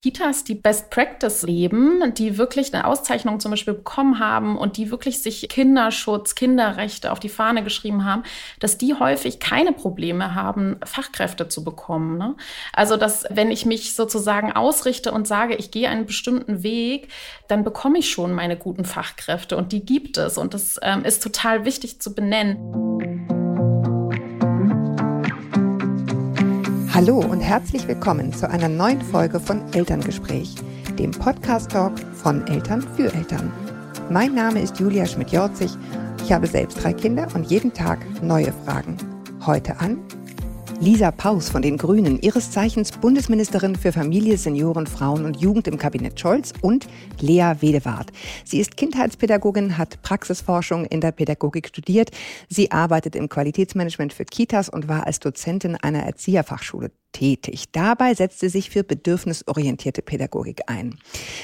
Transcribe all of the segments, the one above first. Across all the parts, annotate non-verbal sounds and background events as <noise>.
Kitas, die Best Practice leben, die wirklich eine Auszeichnung zum Beispiel bekommen haben und die wirklich sich Kinderschutz, Kinderrechte auf die Fahne geschrieben haben, dass die häufig keine Probleme haben, Fachkräfte zu bekommen. Ne? Also, dass wenn ich mich sozusagen ausrichte und sage, ich gehe einen bestimmten Weg, dann bekomme ich schon meine guten Fachkräfte und die gibt es. Und das ähm, ist total wichtig zu benennen. Hallo und herzlich willkommen zu einer neuen Folge von Elterngespräch, dem Podcast-Talk von Eltern für Eltern. Mein Name ist Julia Schmidt-Jorzig. Ich habe selbst drei Kinder und jeden Tag neue Fragen. Heute an Lisa Paus von den Grünen, ihres Zeichens Bundesministerin für Familie, Senioren, Frauen und Jugend im Kabinett Scholz und Lea Wedewart. Sie ist Kindheitspädagogin, hat Praxisforschung in der Pädagogik studiert. Sie arbeitet im Qualitätsmanagement für Kitas und war als Dozentin einer Erzieherfachschule tätig. Dabei setzt sie sich für bedürfnisorientierte Pädagogik ein.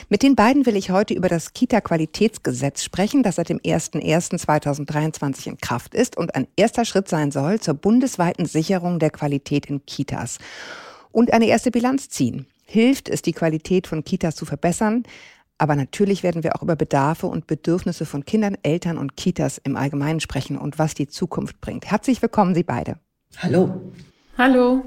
Mit den beiden will ich heute über das Kita-Qualitätsgesetz sprechen, das seit dem 01.01.2023 in Kraft ist und ein erster Schritt sein soll zur bundesweiten Sicherung der Qualität in Kitas. Und eine erste Bilanz ziehen. Hilft es, die Qualität von Kitas zu verbessern? Aber natürlich werden wir auch über Bedarfe und Bedürfnisse von Kindern, Eltern und Kitas im Allgemeinen sprechen und was die Zukunft bringt. Herzlich willkommen, Sie beide. Hallo. Hallo.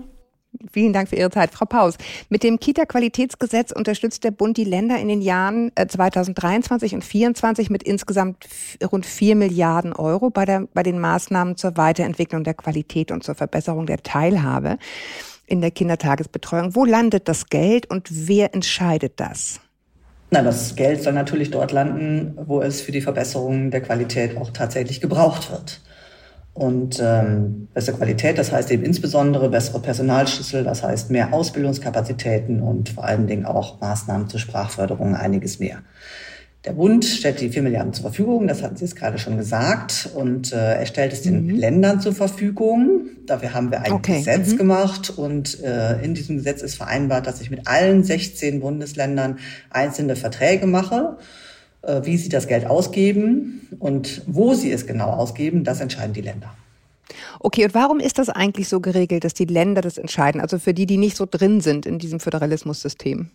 Vielen Dank für Ihre Zeit, Frau Paus. Mit dem Kita-Qualitätsgesetz unterstützt der Bund die Länder in den Jahren 2023 äh, und 2024 mit insgesamt rund 4 Milliarden Euro bei, der, bei den Maßnahmen zur Weiterentwicklung der Qualität und zur Verbesserung der Teilhabe in der Kindertagesbetreuung. Wo landet das Geld und wer entscheidet das? Na, das Geld soll natürlich dort landen, wo es für die Verbesserung der Qualität auch tatsächlich gebraucht wird. Und ähm, bessere Qualität, das heißt eben insbesondere bessere Personalschlüssel, das heißt mehr Ausbildungskapazitäten und vor allen Dingen auch Maßnahmen zur Sprachförderung, einiges mehr. Der Bund stellt die vier Milliarden zur Verfügung, das hatten Sie jetzt gerade schon gesagt, und äh, er stellt es den mhm. Ländern zur Verfügung. Dafür haben wir ein okay. Gesetz mhm. gemacht und äh, in diesem Gesetz ist vereinbart, dass ich mit allen 16 Bundesländern einzelne Verträge mache. Äh, wie sie das Geld ausgeben und wo sie es genau ausgeben, das entscheiden die Länder. Okay, und warum ist das eigentlich so geregelt, dass die Länder das entscheiden? Also für die, die nicht so drin sind in diesem Föderalismussystem?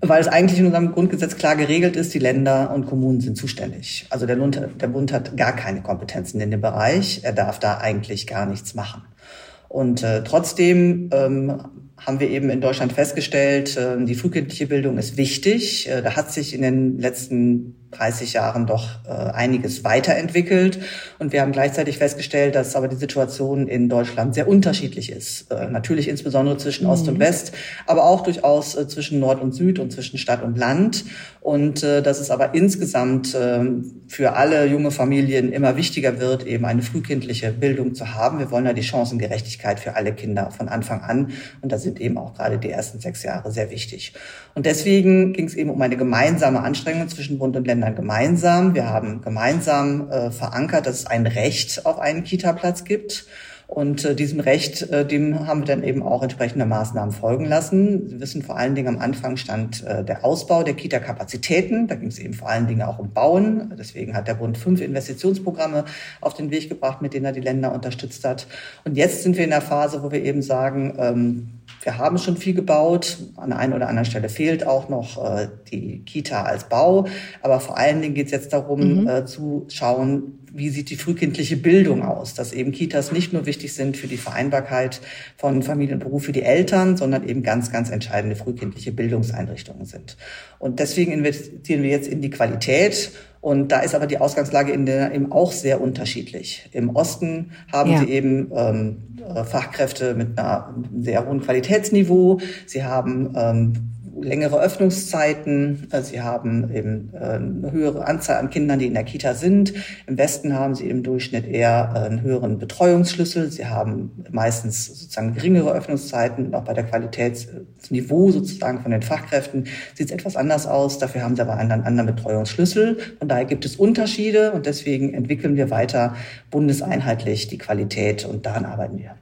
Weil es eigentlich in unserem Grundgesetz klar geregelt ist, die Länder und Kommunen sind zuständig. Also der Bund, der Bund hat gar keine Kompetenzen in dem Bereich. Er darf da eigentlich gar nichts machen. Und äh, trotzdem ähm, haben wir eben in Deutschland festgestellt, äh, die frühkindliche Bildung ist wichtig. Äh, da hat sich in den letzten 30 Jahren doch äh, einiges weiterentwickelt. Und wir haben gleichzeitig festgestellt, dass aber die Situation in Deutschland sehr unterschiedlich ist. Äh, natürlich insbesondere zwischen Ost und mhm. West, aber auch durchaus äh, zwischen Nord und Süd und zwischen Stadt und Land. Und äh, dass es aber insgesamt äh, für alle junge Familien immer wichtiger wird, eben eine frühkindliche Bildung zu haben. Wir wollen ja die Chancengerechtigkeit für alle Kinder von Anfang an. Und da sind eben auch gerade die ersten sechs Jahre sehr wichtig. Und deswegen ging es eben um eine gemeinsame Anstrengung zwischen Bund und Ländern Ländern gemeinsam. Wir haben gemeinsam äh, verankert, dass es ein Recht auf einen Kita-Platz gibt. Und äh, diesem Recht, äh, dem haben wir dann eben auch entsprechende Maßnahmen folgen lassen. Sie wissen, vor allen Dingen am Anfang stand äh, der Ausbau der Kita-Kapazitäten. Da ging es eben vor allen Dingen auch um Bauen. Deswegen hat der Bund fünf Investitionsprogramme auf den Weg gebracht, mit denen er die Länder unterstützt hat. Und jetzt sind wir in der Phase, wo wir eben sagen, ähm, wir haben schon viel gebaut. An der einen oder anderen Stelle fehlt auch noch äh, die Kita als Bau. Aber vor allen Dingen geht es jetzt darum, mhm. äh, zu schauen, wie sieht die frühkindliche Bildung aus, dass eben Kitas nicht nur wichtig sind für die Vereinbarkeit von Familie und Beruf für die Eltern, sondern eben ganz, ganz entscheidende frühkindliche Bildungseinrichtungen sind. Und deswegen investieren wir jetzt in die Qualität und da ist aber die Ausgangslage in der eben auch sehr unterschiedlich. Im Osten haben ja. sie eben ähm, äh, Fachkräfte mit, einer, sehr hohen Qualitätsniveau. Sie haben ähm, längere Öffnungszeiten. Äh, sie haben eben äh, eine höhere Anzahl an Kindern, die in der Kita sind. Im Westen haben sie im Durchschnitt eher äh, einen höheren Betreuungsschlüssel. Sie haben meistens sozusagen geringere Öffnungszeiten. Auch bei der Qualitätsniveau sozusagen von den Fachkräften sieht es etwas anders aus. Dafür haben sie aber einen anderen Betreuungsschlüssel. Von daher gibt es Unterschiede und deswegen entwickeln wir weiter bundeseinheitlich die Qualität und daran arbeiten wir.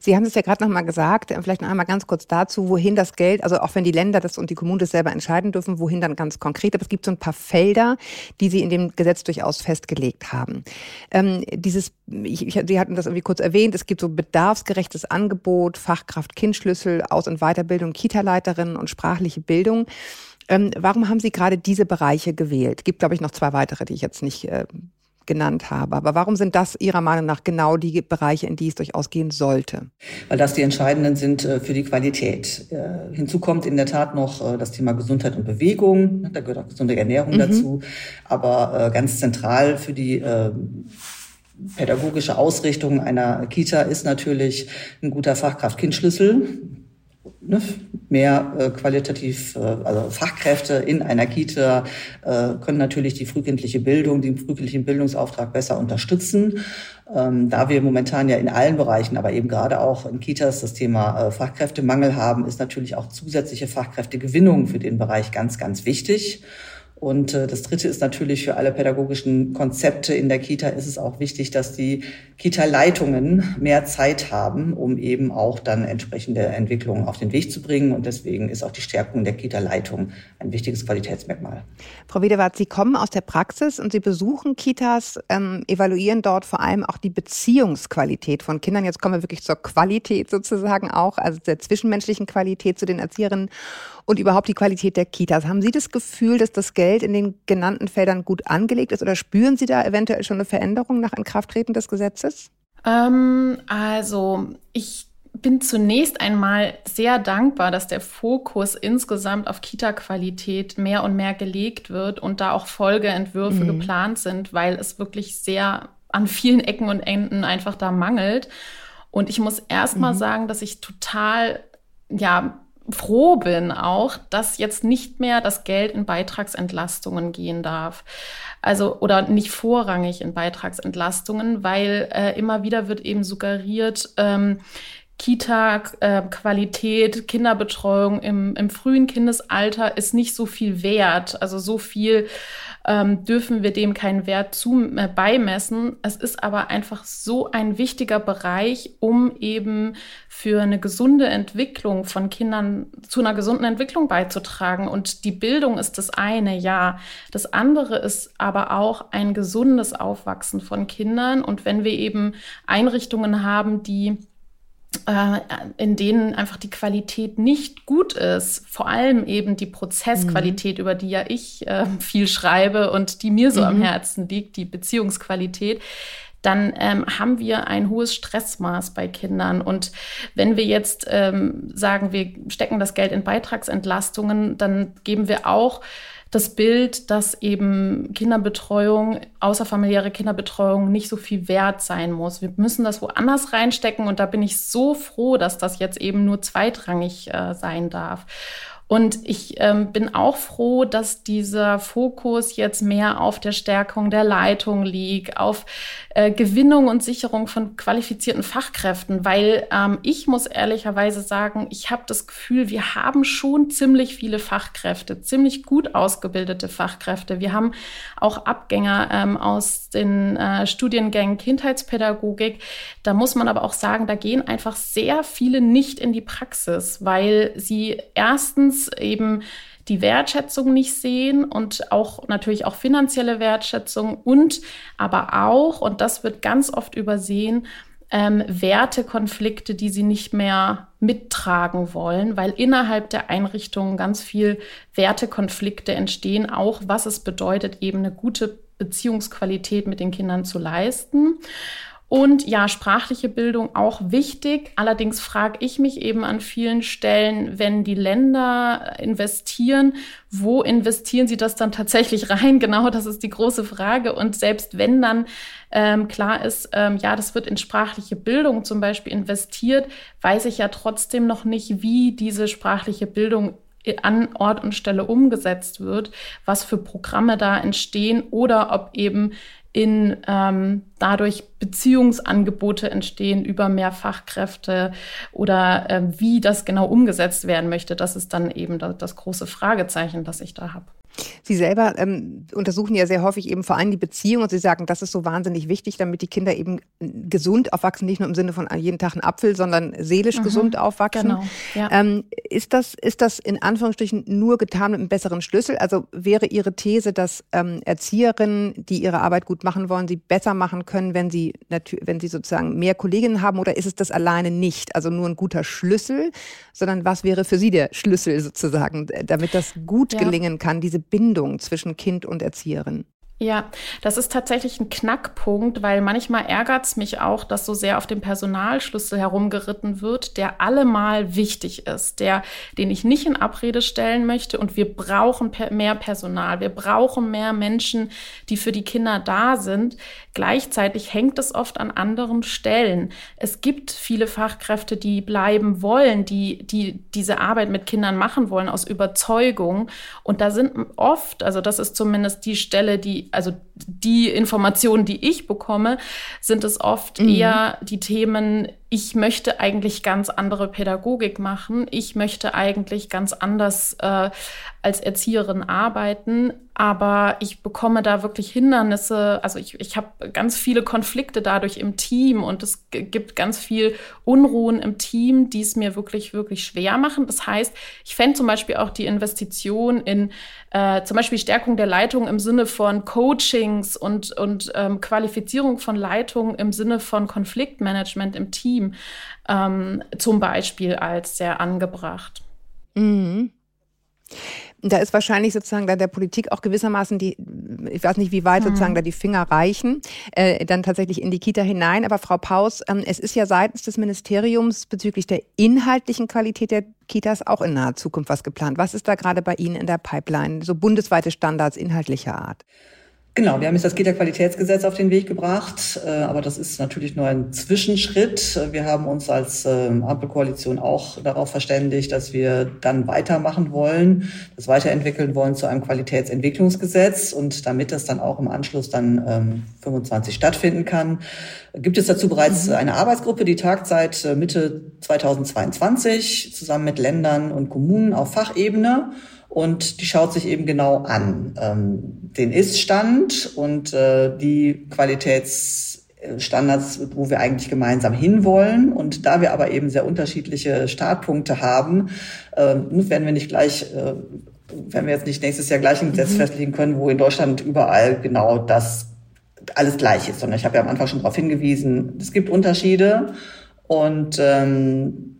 Sie haben es ja gerade noch mal gesagt, äh, vielleicht noch einmal ganz kurz dazu, wohin das Geld, also auch wenn die Länder das und die Kommunen das selber entscheiden dürfen, wohin dann ganz konkret. Aber es gibt so ein paar Felder, die Sie in dem Gesetz durchaus festgelegt haben. Ähm, dieses, ich, ich, Sie hatten das irgendwie kurz erwähnt, es gibt so bedarfsgerechtes Angebot, Fachkraft, Kindschlüssel, Aus- und Weiterbildung, Kita-Leiterinnen und sprachliche Bildung. Ähm, warum haben Sie gerade diese Bereiche gewählt? Gibt, glaube ich, noch zwei weitere, die ich jetzt nicht äh, genannt habe. Aber warum sind das Ihrer Meinung nach genau die Bereiche, in die es durchaus gehen sollte? Weil das die entscheidenden sind äh, für die Qualität. Äh, hinzu kommt in der Tat noch äh, das Thema Gesundheit und Bewegung. Da gehört auch gesunde Ernährung mhm. dazu. Aber ganz zentral für die pädagogische Ausrichtung einer Kita ist natürlich ein guter Fachkraft-Kind-Schlüssel ne, mehr äh, qualitativ, äh, also Fachkräfte in einer Kita äh, können natürlich die frühkindliche Bildung, den frühkindlichen Bildungsauftrag besser unterstützen. Ähm, da wir momentan ja in allen Bereichen, aber eben gerade auch in Kitas das Thema äh, Fachkräftemangel haben, ist natürlich auch zusätzliche Fachkräftegewinnung für den Bereich ganz, ganz wichtig. Und äh, das Dritte ist natürlich für alle pädagogischen Konzepte in der Kita ist es auch wichtig, dass die Kita-Leitungen mehr Zeit haben, um eben auch dann entsprechende Entwicklungen auf den Weg zu bringen. Und deswegen ist auch die Stärkung der Kita-Leitung ein wichtiges Qualitätsmerkmal. Frau Wedewart, Sie kommen aus der Praxis und Sie besuchen Kitas, ähm, evaluieren dort vor allem auch die Beziehungsqualität von Kindern. Jetzt kommen wir wirklich zur Qualität sozusagen auch, also der zwischenmenschlichen Qualität zu den Erzieherinnen und überhaupt die Qualität der Kitas. Haben Sie das Gefühl, dass das Geld in den genannten Feldern gut angelegt ist oder spüren Sie da eventuell schon eine Veränderung nach Inkrafttreten des Gesetzes? Ähm, also ich bin zunächst einmal sehr dankbar, dass der Fokus insgesamt auf Kita-Qualität mehr und mehr gelegt wird und da auch Folgeentwürfe mhm. geplant sind, weil es wirklich sehr an vielen Ecken und Enden einfach da mangelt. Und ich muss erst mal mhm. sagen, dass ich total, ja, froh bin auch, dass jetzt nicht mehr das Geld in Beitragsentlastungen gehen darf. Also oder nicht vorrangig in Beitragsentlastungen, weil äh, immer wieder wird eben suggeriert, ähm, Kita-Qualität, äh, Kinderbetreuung im, im frühen Kindesalter ist nicht so viel wert. Also so viel ähm, dürfen wir dem keinen Wert zu, äh, beimessen. Es ist aber einfach so ein wichtiger Bereich, um eben für eine gesunde Entwicklung von Kindern zu einer gesunden Entwicklung beizutragen. Und die Bildung ist das eine, ja. Das andere ist aber auch ein gesundes Aufwachsen von Kindern. Und wenn wir eben Einrichtungen haben, die in denen einfach die Qualität nicht gut ist, vor allem eben die Prozessqualität, mhm. über die ja ich äh, viel schreibe und die mir so mhm. am Herzen liegt, die Beziehungsqualität, dann ähm, haben wir ein hohes Stressmaß bei Kindern. Und wenn wir jetzt ähm, sagen, wir stecken das Geld in Beitragsentlastungen, dann geben wir auch das Bild, dass eben Kinderbetreuung, außerfamiliäre Kinderbetreuung nicht so viel wert sein muss. Wir müssen das woanders reinstecken und da bin ich so froh, dass das jetzt eben nur zweitrangig äh, sein darf. Und ich ähm, bin auch froh, dass dieser Fokus jetzt mehr auf der Stärkung der Leitung liegt, auf äh, Gewinnung und Sicherung von qualifizierten Fachkräften, weil ähm, ich muss ehrlicherweise sagen, ich habe das Gefühl, wir haben schon ziemlich viele Fachkräfte, ziemlich gut ausgebildete Fachkräfte. Wir haben auch Abgänger ähm, aus den äh, Studiengängen Kindheitspädagogik. Da muss man aber auch sagen, da gehen einfach sehr viele nicht in die Praxis, weil sie erstens eben die Wertschätzung nicht sehen und auch natürlich auch finanzielle Wertschätzung und aber auch, und das wird ganz oft übersehen, ähm, Wertekonflikte, die sie nicht mehr mittragen wollen, weil innerhalb der Einrichtungen ganz viel Wertekonflikte entstehen, auch was es bedeutet, eben eine gute Beziehungsqualität mit den Kindern zu leisten. Und ja, sprachliche Bildung auch wichtig. Allerdings frage ich mich eben an vielen Stellen, wenn die Länder investieren, wo investieren sie das dann tatsächlich <laughs> rein? Genau, das ist die große Frage. Und selbst wenn dann ähm, klar ist, ähm, ja, das wird in sprachliche Bildung zum Beispiel investiert, weiß ich ja trotzdem noch nicht, wie diese sprachliche Bildung an Ort und Stelle umgesetzt wird, was für Programme da entstehen oder ob eben in ähm, dadurch Beziehungsangebote entstehen über mehr Fachkräfte oder äh, wie das genau umgesetzt werden möchte, das ist dann eben das, das große Fragezeichen, das ich da habe. Sie selber ähm, untersuchen ja sehr häufig eben vor allem die Beziehung und Sie sagen, das ist so wahnsinnig wichtig, damit die Kinder eben gesund aufwachsen, nicht nur im Sinne von jeden Tag ein Apfel, sondern seelisch mhm, gesund aufwachsen. Genau, ja. ähm, ist, das, ist das in Anführungsstrichen nur getan mit einem besseren Schlüssel? Also wäre Ihre These, dass ähm, Erzieherinnen, die ihre Arbeit gut machen wollen, sie besser machen können, wenn sie, wenn sie sozusagen mehr Kolleginnen haben oder ist es das alleine nicht? Also nur ein guter Schlüssel, sondern was wäre für Sie der Schlüssel sozusagen, damit das gut ja. gelingen kann, diese Bindung zwischen Kind und Erzieherin? Ja, das ist tatsächlich ein Knackpunkt, weil manchmal ärgert es mich auch, dass so sehr auf dem Personalschlüssel herumgeritten wird, der allemal wichtig ist, der, den ich nicht in Abrede stellen möchte. Und wir brauchen mehr Personal, wir brauchen mehr Menschen, die für die Kinder da sind. Gleichzeitig hängt es oft an anderen Stellen. Es gibt viele Fachkräfte, die bleiben wollen, die, die diese Arbeit mit Kindern machen wollen aus Überzeugung. Und da sind oft, also das ist zumindest die Stelle, die also die Informationen, die ich bekomme, sind es oft mhm. eher die Themen, ich möchte eigentlich ganz andere Pädagogik machen. Ich möchte eigentlich ganz anders äh, als Erzieherin arbeiten. Aber ich bekomme da wirklich Hindernisse. Also ich, ich habe ganz viele Konflikte dadurch im Team und es gibt ganz viel Unruhen im Team, die es mir wirklich, wirklich schwer machen. Das heißt, ich fände zum Beispiel auch die Investition in äh, zum Beispiel Stärkung der Leitung im Sinne von Coachings und, und ähm, Qualifizierung von Leitung im Sinne von Konfliktmanagement im Team ähm, zum Beispiel als sehr angebracht. Mhm. Da ist wahrscheinlich sozusagen da der Politik auch gewissermaßen die, ich weiß nicht, wie weit mhm. sozusagen da die Finger reichen, äh, dann tatsächlich in die Kita hinein. Aber Frau Paus, ähm, es ist ja seitens des Ministeriums bezüglich der inhaltlichen Qualität der Kitas auch in naher Zukunft was geplant. Was ist da gerade bei Ihnen in der Pipeline? So bundesweite Standards inhaltlicher Art? Genau, wir haben jetzt das Kita-Qualitätsgesetz auf den Weg gebracht, äh, aber das ist natürlich nur ein Zwischenschritt. Wir haben uns als ähm, Ampelkoalition auch darauf verständigt, dass wir dann weitermachen wollen, das weiterentwickeln wollen zu einem Qualitätsentwicklungsgesetz und damit das dann auch im Anschluss dann 25 ähm, stattfinden kann, gibt es dazu bereits mhm. eine Arbeitsgruppe, die tagt seit äh, Mitte 2022 zusammen mit Ländern und Kommunen auf Fachebene und die schaut sich eben genau an ähm, den Ist-Stand und äh, die Qualitätsstandards, wo wir eigentlich gemeinsam hinwollen. Und da wir aber eben sehr unterschiedliche Startpunkte haben, äh, werden wir nicht gleich äh, werden wir jetzt nicht nächstes Jahr gleich ein Gesetz mhm. festlegen können, wo in Deutschland überall genau das alles gleich ist, sondern ich habe ja am Anfang schon darauf hingewiesen, es gibt Unterschiede und ähm,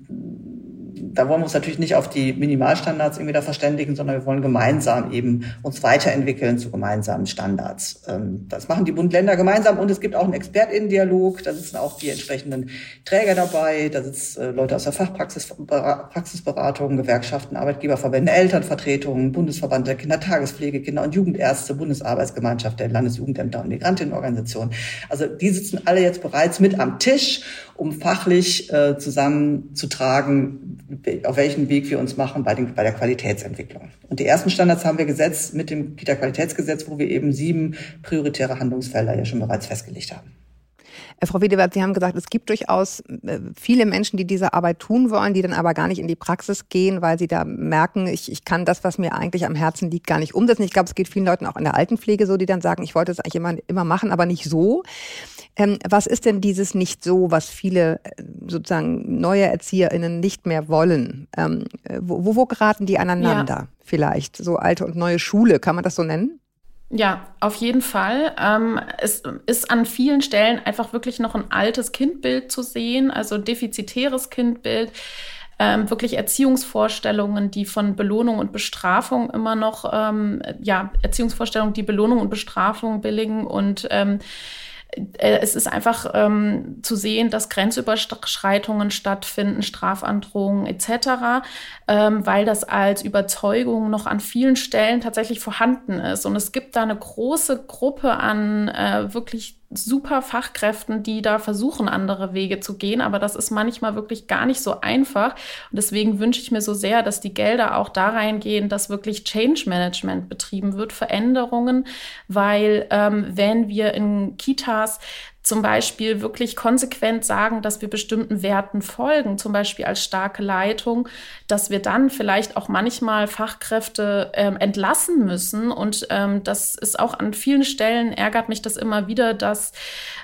da wollen wir uns natürlich nicht auf die Minimalstandards irgendwie da verständigen, sondern wir wollen gemeinsam eben uns weiterentwickeln zu gemeinsamen Standards. Ähm, das machen die Bund-Länder gemeinsam und es gibt auch einen ExpertInnen-Dialog. Da sitzen auch die entsprechenden Träger dabei. Da sitzen äh, Leute aus der Fachpraxis, Praxisberatung, Gewerkschaften, Arbeitgeberverbände, Elternvertretungen, Bundesverband der Kindertagespflege, Kinder- und Jugendärzte, Bundesarbeitsgemeinschaft der Landesjugendämter und Migrantinnenorganisationen. Also die sitzen alle jetzt bereits mit am Tisch, um fachlich äh, zusammenzutragen, auf welchen Weg wir uns machen bei, den, bei der Qualitätsentwicklung. Und die ersten Standards haben wir gesetzt mit dem Kita-Qualitätsgesetz, wo wir eben sieben prioritäre Handlungsfelder ja schon bereits festgelegt haben. Äh, Frau Wedewald, Sie haben gesagt, es gibt durchaus äh, viele Menschen, die diese Arbeit tun wollen, die dann aber gar nicht in die Praxis gehen, weil sie da merken, ich, ich kann das, was mir eigentlich am Herzen liegt, gar nicht umsetzen. Ich glaube, es geht vielen Leuten auch in der Altenpflege so, die dann sagen, ich wollte es eigentlich immer, immer machen, aber nicht so. Ähm, was ist denn dieses nicht so, was viele äh, sozusagen neue ErzieherInnen nicht mehr wollen? Ähm, wo, wo geraten die aneinander ja. vielleicht? So alte und neue Schule, kann man das so nennen? Ja, auf jeden Fall. Ähm, es ist an vielen Stellen einfach wirklich noch ein altes Kindbild zu sehen, also defizitäres Kindbild. Ähm, wirklich Erziehungsvorstellungen, die von Belohnung und Bestrafung immer noch, ähm, ja, Erziehungsvorstellungen, die Belohnung und Bestrafung billigen und ähm, äh, es ist einfach ähm, zu sehen, dass Grenzüberschreitungen stattfinden, Strafandrohungen etc., ähm, weil das als Überzeugung noch an vielen Stellen tatsächlich vorhanden ist. Und es gibt da eine große Gruppe an äh, wirklich super Fachkräften, die da versuchen, andere Wege zu gehen. Aber das ist manchmal wirklich gar nicht so einfach. Und deswegen wünsche ich mir so sehr, dass die Gelder auch da reingehen, dass wirklich Change Management betrieben wird, Veränderungen, weil ähm, wenn wir in Kitas zum Beispiel wirklich konsequent sagen, dass wir bestimmten Werten folgen, zum Beispiel als starke Leitung, dass wir dann vielleicht auch manchmal Fachkräfte ähm, entlassen müssen. Und ähm, das ist auch an vielen Stellen, ärgert mich das immer wieder, dass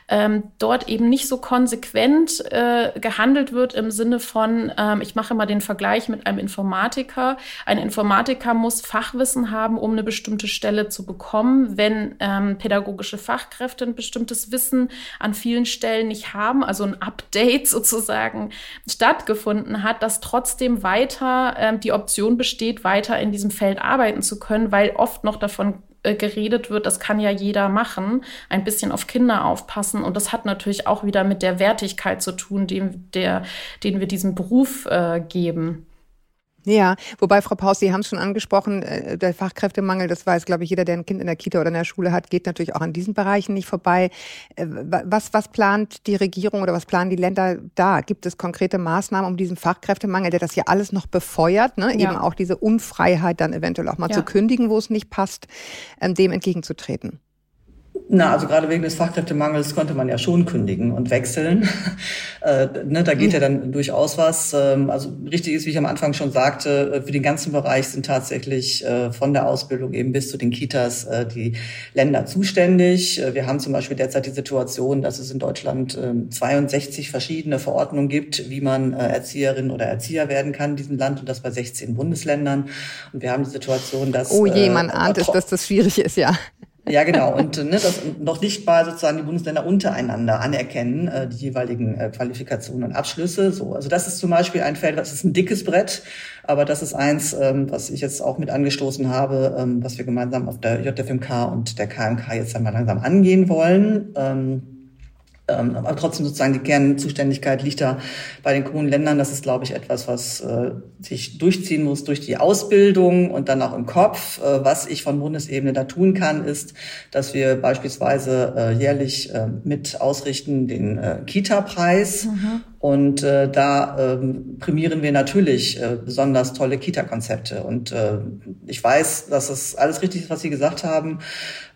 ähm, dort eben nicht so konsequent äh, gehandelt wird im Sinne von, ähm, ich mache mal den Vergleich mit einem Informatiker. Ein Informatiker muss Fachwissen haben, um eine bestimmte Stelle zu bekommen. Wenn ähm, pädagogische Fachkräfte ein bestimmtes Wissen an vielen Stellen nicht haben, also ein Update <laughs> sozusagen stattgefunden hat, dass trotzdem weiter ähm, die Option besteht, weiter in diesem Feld arbeiten zu können, weil oft noch davon äh, geredet wird, das kann ja jeder machen, ein bisschen auf Kinder aufpassen. Und das hat natürlich auch wieder mit der Wertigkeit zu tun, dem, der, den wir diesem Beruf äh, geben. Ja, wobei, Frau Paus, Sie haben es schon angesprochen, äh, der Fachkräftemangel, das weiß, glaube ich, jeder, der ein Kind in der Kita oder in der Schule hat, geht natürlich auch an diesen Bereichen nicht vorbei. Äh, was, was plant die Regierung oder was planen die Länder da? Gibt es konkrete Maßnahmen, um diesen Fachkräftemangel, der das ja alles noch befeuert, ne? Ja. eben auch diese Unfreiheit dann eventuell auch mal ja. zu kündigen, wo es nicht passt, ähm, dem entgegenzutreten? Na, also gerade wegen des Fachkräftemangels konnte man ja schon kündigen und wechseln. <laughs> äh, ne, da geht ja dann durchaus was. Ähm, also richtig ist, wie ich am Anfang schon sagte, äh, für den ganzen Bereich sind tatsächlich äh, von der Ausbildung eben bis zu den Kitas äh, die Länder zuständig. Äh, wir haben zum Beispiel derzeit die Situation, dass es in Deutschland 62 ähm, verschiedene Verordnungen gibt, wie man äh, Erzieherin oder Erzieher werden kann in diesem Land und das bei 16 Bundesländern. Und wir haben die Situation, dass... Oh je, man ahnt es, dass das schwierig ist, ja. Ja, genau. Und ne, das noch nicht mal sozusagen die Bundesländer untereinander anerkennen, äh, die jeweiligen äh, Qualifikationen und Abschlüsse. So, also das ist zum Beispiel ein Feld, das ist ein dickes Brett, aber das ist eins, ähm, was ich jetzt auch mit angestoßen habe, ähm, was wir gemeinsam auf der JFMK und der KMK jetzt einmal langsam angehen wollen. Ähm, aber trotzdem sozusagen die Kernzuständigkeit liegt da bei den Kommunen, Ländern. Das ist, glaube ich, etwas, was äh, sich durchziehen muss durch die Ausbildung und dann auch im Kopf. Äh, was ich von Bundesebene da tun kann, ist, dass wir beispielsweise äh, jährlich äh, mit ausrichten den äh, Kita-Preis. Mhm. Und äh, da ähm, prämieren wir natürlich äh, besonders tolle Kita-Konzepte. Und äh, ich weiß, dass es alles richtig ist, was Sie gesagt haben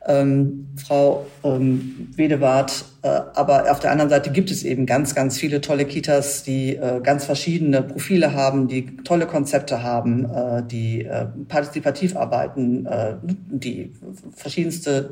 ähm, Frau ähm, Wedewart. Äh, aber auf der anderen Seite gibt es eben ganz, ganz viele tolle Kitas, die äh, ganz verschiedene Profile haben, die tolle Konzepte haben, äh, die äh, partizipativ arbeiten, äh, die verschiedenste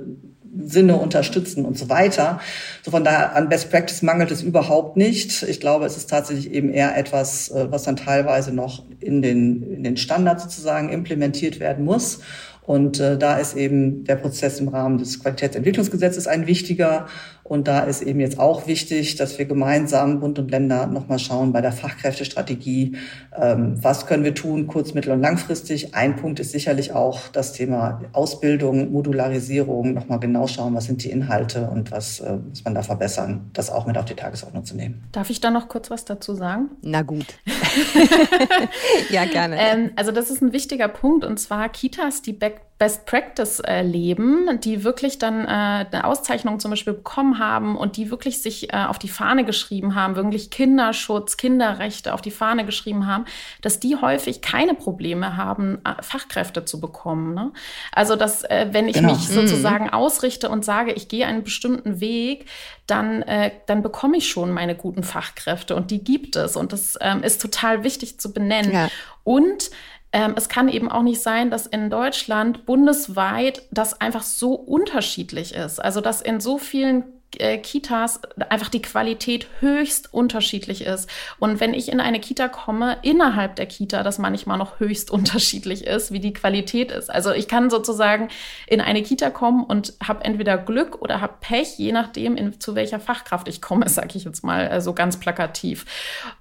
Sinne unterstützen und so weiter. So von daher an Best Practice mangelt es überhaupt nicht. Ich glaube, es ist tatsächlich eben eher etwas, äh, was dann teilweise noch in den, in den Standard sozusagen implementiert werden muss. Und äh, da ist eben der Prozess im Rahmen des Qualitätsentwicklungsgesetzes ein wichtiger. Und da ist eben jetzt auch wichtig, dass wir gemeinsam Bund und Länder nochmal schauen bei der Fachkräftestrategie, ähm, was können wir tun, kurz-, mittel- und langfristig. Ein Punkt ist sicherlich auch das Thema Ausbildung, Modularisierung, nochmal genau schauen, was sind die Inhalte und was äh, muss man da verbessern, das auch mit auf die Tagesordnung zu nehmen. Darf ich da noch kurz was dazu sagen? Na gut. <laughs> ja, gerne. Ähm, also das ist ein wichtiger Punkt und zwar Kitas, die Back Best Practice äh, leben, die wirklich dann äh, eine Auszeichnung zum Beispiel bekommen haben und die wirklich sich äh, auf die Fahne geschrieben haben, wirklich Kinderschutz, Kinderrechte auf die Fahne geschrieben haben, dass die häufig keine Probleme haben, äh, Fachkräfte zu bekommen. Ne? Also dass, äh, wenn ich genau. mich mhm. sozusagen ausrichte und sage, ich gehe einen bestimmten Weg, dann, äh, dann bekomme ich schon meine guten Fachkräfte und die gibt es. Und das ähm, ist total wichtig zu benennen. Ja. Und ähm, es kann eben auch nicht sein, dass in Deutschland bundesweit das einfach so unterschiedlich ist. Also dass in so vielen äh, Kitas einfach die Qualität höchst unterschiedlich ist. Und wenn ich in eine Kita komme, innerhalb der Kita, das manchmal noch höchst <laughs> unterschiedlich ist, wie die Qualität ist. Also ich kann sozusagen in eine Kita kommen und habe entweder Glück oder habe Pech, je nachdem, in, zu welcher Fachkraft ich komme, <laughs> sage ich jetzt mal äh, so ganz plakativ.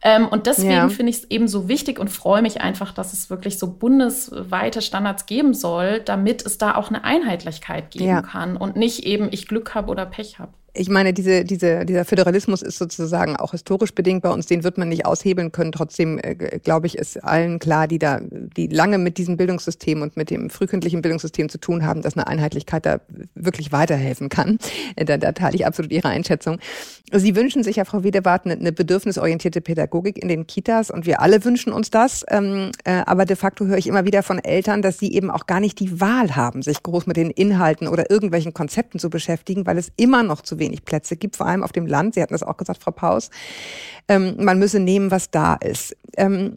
Ähm, und deswegen ja. finde ich es eben so wichtig und freue mich einfach, dass es wirklich so bundesweite Standards geben soll, damit es da auch eine Einheitlichkeit geben ja. kann und nicht eben ich Glück habe oder Pech habe ich meine, diese, diese, dieser Föderalismus ist sozusagen auch historisch bedingt bei uns, den wird man nicht aushebeln können. Trotzdem, äh, glaube ich, ist allen klar, die da, die lange mit diesem Bildungssystem und mit dem frühkindlichen Bildungssystem zu tun haben, dass eine Einheitlichkeit da wirklich weiterhelfen kann. Äh, da, da teile ich absolut Ihre Einschätzung. Sie wünschen sich ja, Frau Wedewart, eine, eine bedürfnisorientierte Pädagogik in den Kitas und wir alle wünschen uns das. Ähm, äh, aber de facto höre ich immer wieder von Eltern, dass sie eben auch gar nicht die Wahl haben, sich groß mit den Inhalten oder irgendwelchen Konzepten zu beschäftigen, weil es immer noch zu wenig Plätze gibt, vor allem auf dem Land. Sie hatten das auch gesagt, Frau Paus. Ähm, man müsse nehmen, was da ist. Ähm,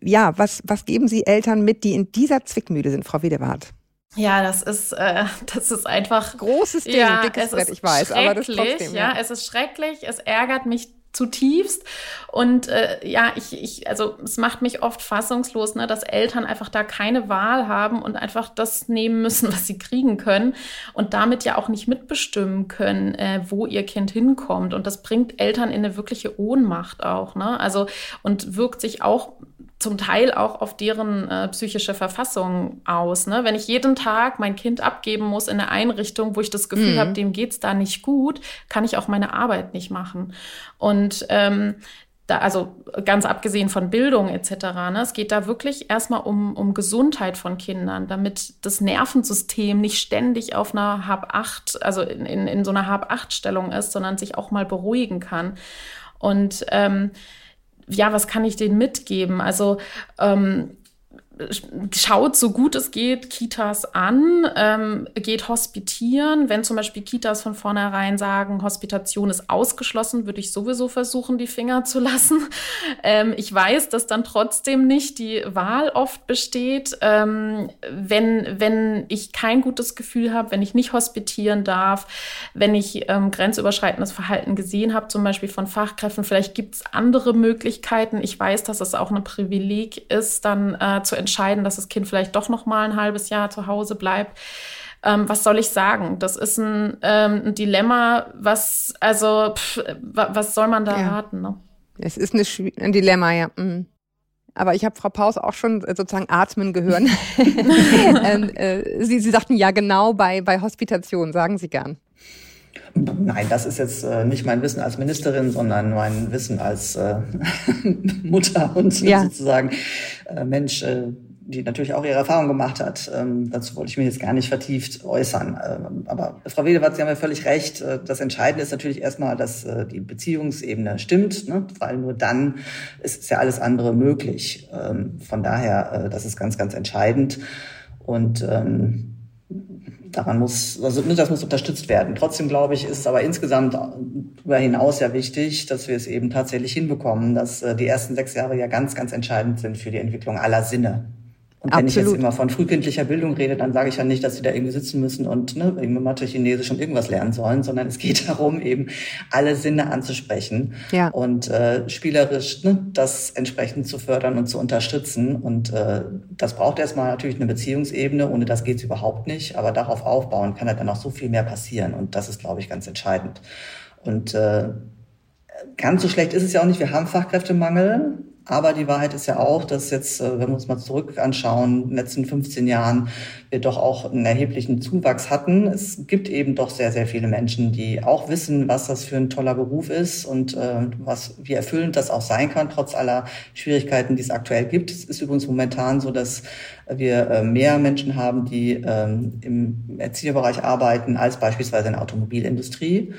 ja, was, was geben Sie Eltern mit, die in dieser Zwickmühle sind, Frau Wedewart? Ja, das ist, äh, <laughs> das ist einfach großes Ding, ja, dickes Brett, ich weiß, aber das trotzdem. Ja. ja, es ist schrecklich, es ärgert mich zutiefst. Und äh, ja, ich, ich, also es macht mich oft fassungslos, ne, dass Eltern einfach da keine Wahl haben und einfach das nehmen müssen, <laughs> was sie kriegen können und damit ja auch nicht mitbestimmen können, äh, wo ihr Kind hinkommt. Und das bringt Eltern in eine wirkliche Ohnmacht auch, ne? Also und wirkt sich auch zum Teil auch auf deren äh, psychische Verfassung aus. Ne? Wenn ich jeden Tag mein Kind abgeben muss in eine Einrichtung, wo ich das Gefühl mhm. habe, dem geht's da nicht gut, kann ich auch meine Arbeit nicht machen. Und ähm, da, also ganz abgesehen von Bildung etc. Ne, es geht da wirklich erstmal um, um Gesundheit von Kindern, damit das Nervensystem nicht ständig auf einer Hab-8, also in, in, in so einer Hab-8-Stellung ist, sondern sich auch mal beruhigen kann. Und ähm, ja, was kann ich denen mitgeben? Also ähm, schaut so gut es geht Kitas an, ähm, geht hospitieren. Wenn zum Beispiel Kitas von vornherein sagen, Hospitation ist ausgeschlossen, würde ich sowieso versuchen, die Finger zu lassen. <laughs> Ähm, ich weiß, dass dann trotzdem nicht die Wahl oft besteht. Ähm, wenn, wenn ich kein gutes Gefühl habe, wenn ich nicht hospitieren darf, wenn ich ähm, grenzüberschreitendes Verhalten gesehen habe, zum Beispiel von Fachkräften, vielleicht gibt es andere Möglichkeiten. Ich weiß, dass es auch ein Privileg ist, dann äh, zu entscheiden, dass das Kind vielleicht doch noch mal ein halbes Jahr zu Hause bleibt. Ähm, was soll ich sagen? Das ist ein, ähm, ein Dilemma, was, also, pff, was soll man da ja. raten? Ne? Es ist eine, ein Dilemma, ja. Mhm. Aber ich habe Frau Paus auch schon äh, sozusagen atmen gehört. <laughs> <laughs> ähm, äh, Sie, Sie sagten ja genau bei, bei Hospitation, sagen Sie gern. Nein, das ist jetzt äh, nicht mein Wissen als Ministerin, sondern mein Wissen als äh, <laughs> Mutter und ja. sozusagen äh, Mensch, äh, die natürlich auch ihre Erfahrung gemacht hat. Ähm, dazu wollte ich mich jetzt gar nicht vertieft äußern. Ähm, aber Frau Wedewart, Sie haben ja völlig recht. Äh, das Entscheidende ist natürlich erstmal, dass äh, die Beziehungsebene stimmt, ne? weil nur dann ist ja alles andere möglich. Ähm, von daher, äh, das ist ganz, ganz entscheidend. Und ähm, daran muss, also das muss unterstützt werden. Trotzdem glaube ich, ist es aber insgesamt darüber hinaus ja wichtig, dass wir es eben tatsächlich hinbekommen, dass äh, die ersten sechs Jahre ja ganz, ganz entscheidend sind für die Entwicklung aller Sinne. Und wenn Absolut. ich jetzt immer von frühkindlicher Bildung rede, dann sage ich ja nicht, dass sie da irgendwie sitzen müssen und ne, irgendwie Mathe, Chinesisch und irgendwas lernen sollen, sondern es geht <laughs> darum, eben alle Sinne anzusprechen ja. und äh, spielerisch ne, das entsprechend zu fördern und zu unterstützen. Und äh, das braucht erstmal natürlich eine Beziehungsebene, ohne das geht's überhaupt nicht. Aber darauf aufbauen kann ja dann auch so viel mehr passieren. Und das ist, glaube ich, ganz entscheidend. Und äh, ganz so schlecht ist es ja auch nicht. Wir haben Fachkräftemangel. Aber die Wahrheit ist ja auch, dass jetzt, äh, wenn wir uns mal zurück anschauen, in den letzten 15 Jahren wir doch auch einen erheblichen Zuwachs hatten. Es gibt eben doch sehr, sehr viele Menschen, die auch wissen, was das für ein toller Beruf ist und äh, was, wie erfüllend das auch sein kann, trotz aller Schwierigkeiten, die es aktuell gibt. Es ist übrigens momentan so, dass wir äh, mehr Menschen haben, die ähm, im Erzieherbereich arbeiten, als beispielsweise in der Automobilindustrie.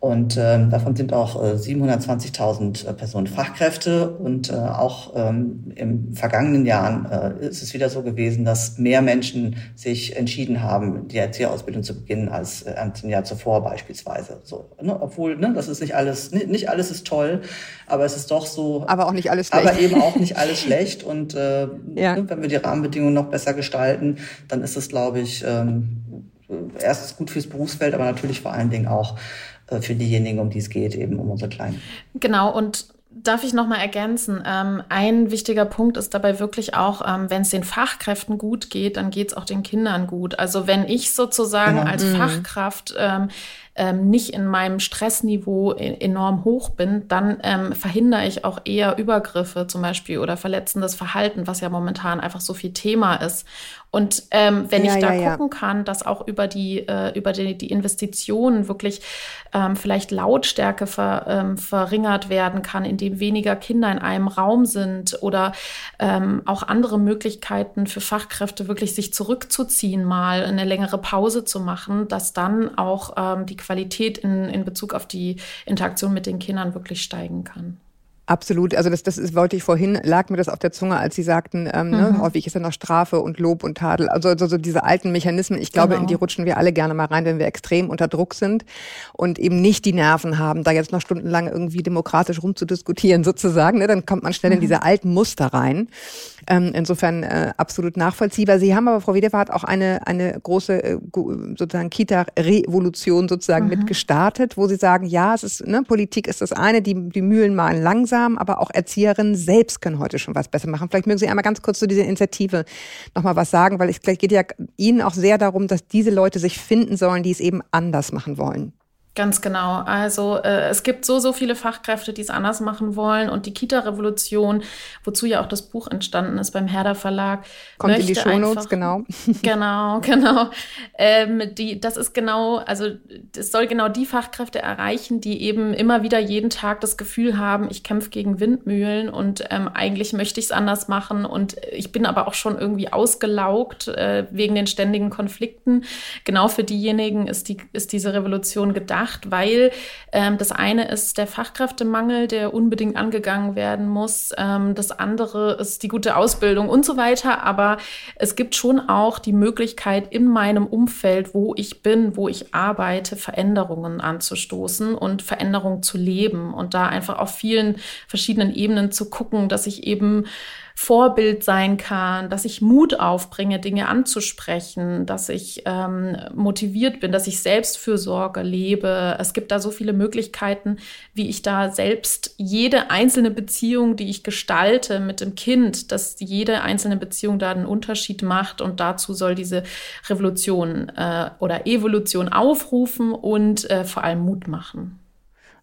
Und ähm, davon sind auch äh, 720.000 äh, Personen Fachkräfte. Und äh, auch ähm, im vergangenen Jahren äh, ist es wieder so gewesen, dass mehr Menschen sich entschieden haben, die Erzieherausbildung zu beginnen als äh, im Jahr zuvor beispielsweise. So, ne? Obwohl, ne, das ist nicht alles, nicht, nicht alles ist toll, aber es ist doch so. Aber auch nicht alles schlecht. Aber eben auch nicht alles schlecht. Und äh, ja. ne, wenn wir die Rahmenbedingungen noch besser gestalten, dann ist es, glaube ich, ähm, erstens gut fürs Berufsfeld, aber natürlich vor allen Dingen auch äh, für diejenigen, um die es geht, eben um unsere Kleinen. Genau, und Darf ich noch mal ergänzen? Ähm, ein wichtiger Punkt ist dabei wirklich auch, ähm, wenn es den Fachkräften gut geht, dann geht es auch den Kindern gut. Also wenn ich sozusagen genau. als mhm. Fachkraft ähm, ähm, nicht in meinem Stressniveau e-, enorm hoch bin, dann ähm, verhindere ich auch eher Übergriffe zum Beispiel oder verletzendes Verhalten, was ja momentan einfach so viel Thema ist. Und ähm, wenn ja, ich da ja, gucken ja. kann, dass auch über die, äh, über die, die Investitionen wirklich ähm, vielleicht Lautstärke ver, ähm, verringert werden kann, indem weniger Kinder in einem Raum sind oder ähm, auch andere Möglichkeiten für Fachkräfte wirklich sich zurückzuziehen, mal eine längere Pause zu machen, dass dann auch ähm, die Qualität in, in Bezug auf die Interaktion mit den Kindern wirklich steigen kann. Absolut. Also das, das ist, wollte ich vorhin, lag mir das auf der Zunge, als Sie sagten, ähm, ne, mhm. ne, häufig ist ja noch Strafe und Lob und Tadel. Also, also so diese alten Mechanismen, ich glaube, genau. in die rutschen wir alle gerne mal rein, wenn wir extrem unter Druck sind und eben nicht die Nerven haben, da jetzt noch stundenlang irgendwie demokratisch rumzudiskutieren sozusagen. Ne, dann kommt man schnell mhm. in diese alten Muster rein. Ähm, insofern äh, absolut nachvollziehbar. Sie haben aber, Frau Wedewart, auch eine, eine große äh, sozusagen Kita-Revolution sozusagen mhm. mit gestartet, wo Sie sagen, ja, es ist, ne, Politik ist das eine, die, die Mühlen malen langsam, aber auch Erzieherinnen selbst können heute schon was besser machen. Vielleicht mögen Sie einmal ganz kurz zu dieser Initiative nochmal was sagen, weil es geht ja Ihnen auch sehr darum, dass diese Leute sich finden sollen, die es eben anders machen wollen. Ganz genau. Also äh, es gibt so, so viele Fachkräfte, die es anders machen wollen. Und die Kita-Revolution, wozu ja auch das Buch entstanden ist beim Herder Verlag. Kommt in die Shownotes, genau. <laughs> Genau, genau. Ähm, die, das ist genau, also es soll genau die Fachkräfte erreichen, die eben immer wieder jeden Tag das Gefühl haben, ich kämpfe gegen Windmühlen und ähm, eigentlich möchte ich es anders machen. Und ich bin aber auch schon irgendwie ausgelaugt äh, wegen den ständigen Konflikten. Genau für diejenigen ist, die, ist diese Revolution gedacht gedacht, weil ähm, das eine ist der Fachkräftemangel, der unbedingt angegangen werden muss. Ähm, das andere ist die gute Ausbildung und so weiter. Aber es gibt schon auch die Möglichkeit, in meinem Umfeld, wo ich bin, wo ich arbeite, Veränderungen anzustoßen und Veränderungen zu leben und da einfach auf vielen verschiedenen Ebenen zu gucken, dass ich eben Vorbild sein kann, dass ich Mut aufbringe, Dinge anzusprechen, dass ich ähm, motiviert bin, dass ich Selbstfürsorge lebe. Es gibt da so viele Möglichkeiten, wie ich da selbst jede einzelne Beziehung, die ich gestalte mit dem Kind, dass jede einzelne Beziehung da einen Unterschied macht. Und dazu soll diese Revolution äh, oder Evolution aufrufen und äh, vor allem Mut machen.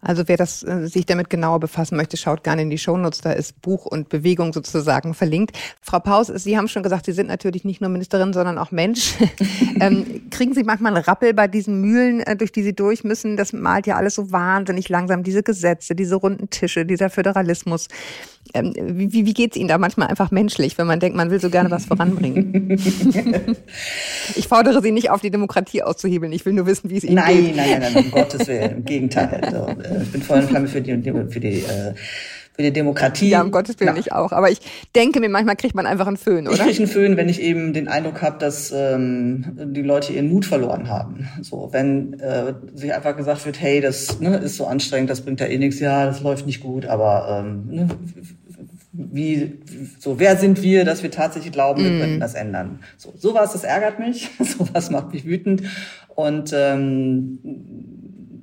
Also wer das, äh, sich damit genauer befassen möchte, schaut gerne in die Shownotes. Da ist Buch und Bewegung sozusagen verlinkt. Frau Paus, Sie haben schon gesagt, Sie sind natürlich nicht nur Ministerin, sondern auch Mensch. <laughs> ähm, kriegen Sie manchmal einen Rappel bei diesen Mühlen, äh, durch die Sie durch müssen? Das malt ja alles so wahnsinnig langsam. Diese Gesetze, diese runden Tische, dieser Föderalismus. Ähm, wie wie geht es Ihnen da manchmal einfach menschlich, wenn man denkt, man will so gerne was voranbringen? <laughs> ich fordere Sie nicht auf, die Demokratie auszuhebeln. Ich will nur wissen, wie es Ihnen nein, geht. Nein, nein, nein, um Gottes Willen. Im Gegenteil. Also, äh, ich bin voll und Flamme für die, für die äh, für die Demokratie. Ja, um Gottes Willen, ja. ich auch. Aber ich denke mir, manchmal kriegt man einfach einen Föhn, oder? Ich kriege einen Föhn, wenn ich eben den Eindruck habe, dass ähm, die Leute ihren Mut verloren haben. So, wenn äh, sich einfach gesagt wird, hey, das ne, ist so anstrengend, das bringt ja eh nichts, ja, das läuft nicht gut, aber ähm, ne, wie, so, wer sind wir, dass wir tatsächlich glauben, wir mm. könnten das ändern? So, sowas, das ärgert mich, <laughs> sowas macht mich wütend und ähm,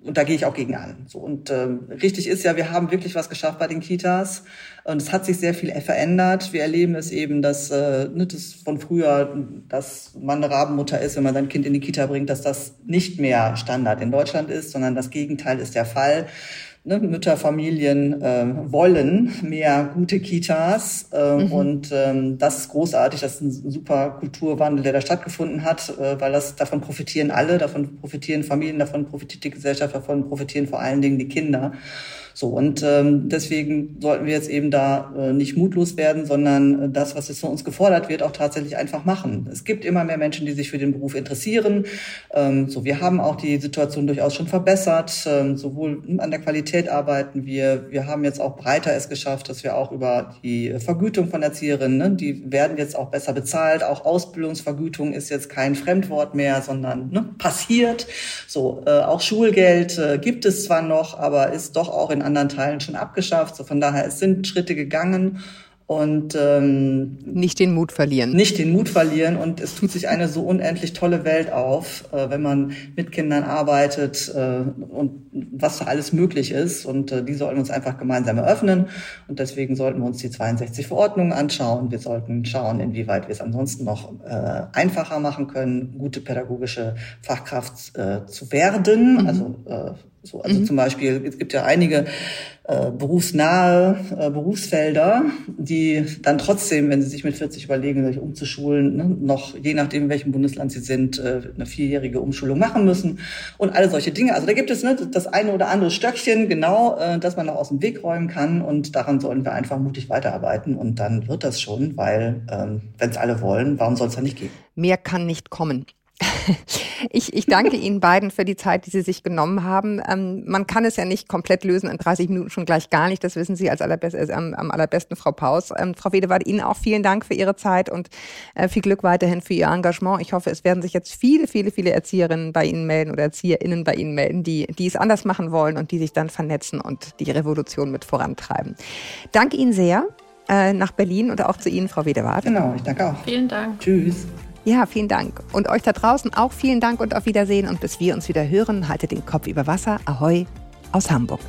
und da gehe ich auch gegen an. So und ähm, richtig ist ja, wir haben wirklich was geschafft bei den Kitas und es hat sich sehr viel verändert. Wir erleben es eben, dass äh, ne, das von früher, dass man eine Rabenmutter ist, wenn man sein Kind in die Kita bringt, dass das nicht mehr Standard in Deutschland ist, sondern das Gegenteil ist der Fall ne, Mütterfamilien äh, wollen mehr gute Kitas äh, mhm. und ähm, das ist großartig. Das ist ein super Kulturwandel, der da stattgefunden hat, äh, weil das davon profitieren alle, davon profitieren Familien, davon profitiert die Gesellschaft, davon profitieren vor allen Dingen die Kinder. So, und ähm, deswegen sollten wir jetzt eben da äh, nicht mutlos werden, sondern äh, das, was jetzt von uns gefordert wird, auch tatsächlich einfach machen. Es gibt immer mehr Menschen, die sich für den Beruf interessieren. Ähm, so, wir haben auch die Situation durchaus schon verbessert. Ähm, sowohl an der Qualität arbeiten wir. Wir haben jetzt auch breiter es geschafft, dass wir auch über die Vergütung von Erzieherinnen, ne, die werden jetzt auch besser bezahlt. Auch Ausbildungsvergütung ist jetzt kein Fremdwort mehr, sondern ne, passiert. So, äh, auch Schulgeld äh, gibt es zwar noch, aber ist doch auch in anderen Teilen schon abgeschafft. So von daher, es sind Schritte gegangen und ähm, nicht den Mut verlieren. Nicht den Mut verlieren und es tut sich eine so unendlich tolle Welt auf, äh, wenn man mit Kindern arbeitet äh, und was da alles möglich ist und äh, die sollten uns einfach gemeinsam eröffnen und deswegen sollten wir uns die 62 Verordnungen anschauen. Wir sollten schauen, inwieweit wir es ansonsten noch äh, einfacher machen können, gute pädagogische Fachkraft äh, zu werden. Mhm. Also äh, so, also mhm. zum Beispiel, es gibt ja einige äh, berufsnahe äh, Berufsfelder, die dann trotzdem, wenn sie sich mit 40 überlegen, sich umzuschulen, ne, noch je nachdem, in welchem Bundesland sie sind, äh, eine vierjährige Umschulung machen müssen und alle solche Dinge. Also da gibt es ne, das eine oder andere Stöckchen, genau, äh, das man noch aus dem Weg räumen kann und daran sollen wir einfach mutig weiterarbeiten und dann wird das schon, weil ähm, wenn es alle wollen, warum soll es dann nicht gehen? Mehr kann nicht kommen. <laughs> Ich, ich danke Ihnen beiden für die Zeit, die Sie sich genommen haben. Ähm, man kann es ja nicht komplett lösen in 30 Minuten schon gleich gar nicht. Das wissen Sie als allerbest, äh, am, am, allerbesten, Frau Paus. Ähm, Frau Wedewald, Ihnen auch vielen Dank für Ihre Zeit und äh, viel Glück weiterhin für Ihr Engagement. Ich hoffe, es werden sich jetzt viele, viele, viele Erzieherinnen bei Ihnen melden oder ErzieherInnen bei Ihnen melden, die, die es anders machen wollen und die sich dann vernetzen und die Revolution mit vorantreiben. Danke Ihnen sehr äh, nach Berlin und auch zu Ihnen, Frau Wedewart. Genau, ich danke auch. Vielen Dank. Tschüss. Ja, vielen Dank. Und euch da draußen auch vielen Dank und auf Wiedersehen. Und bis wir uns wieder hören, haltet den Kopf über Wasser. Ahoi aus Hamburg.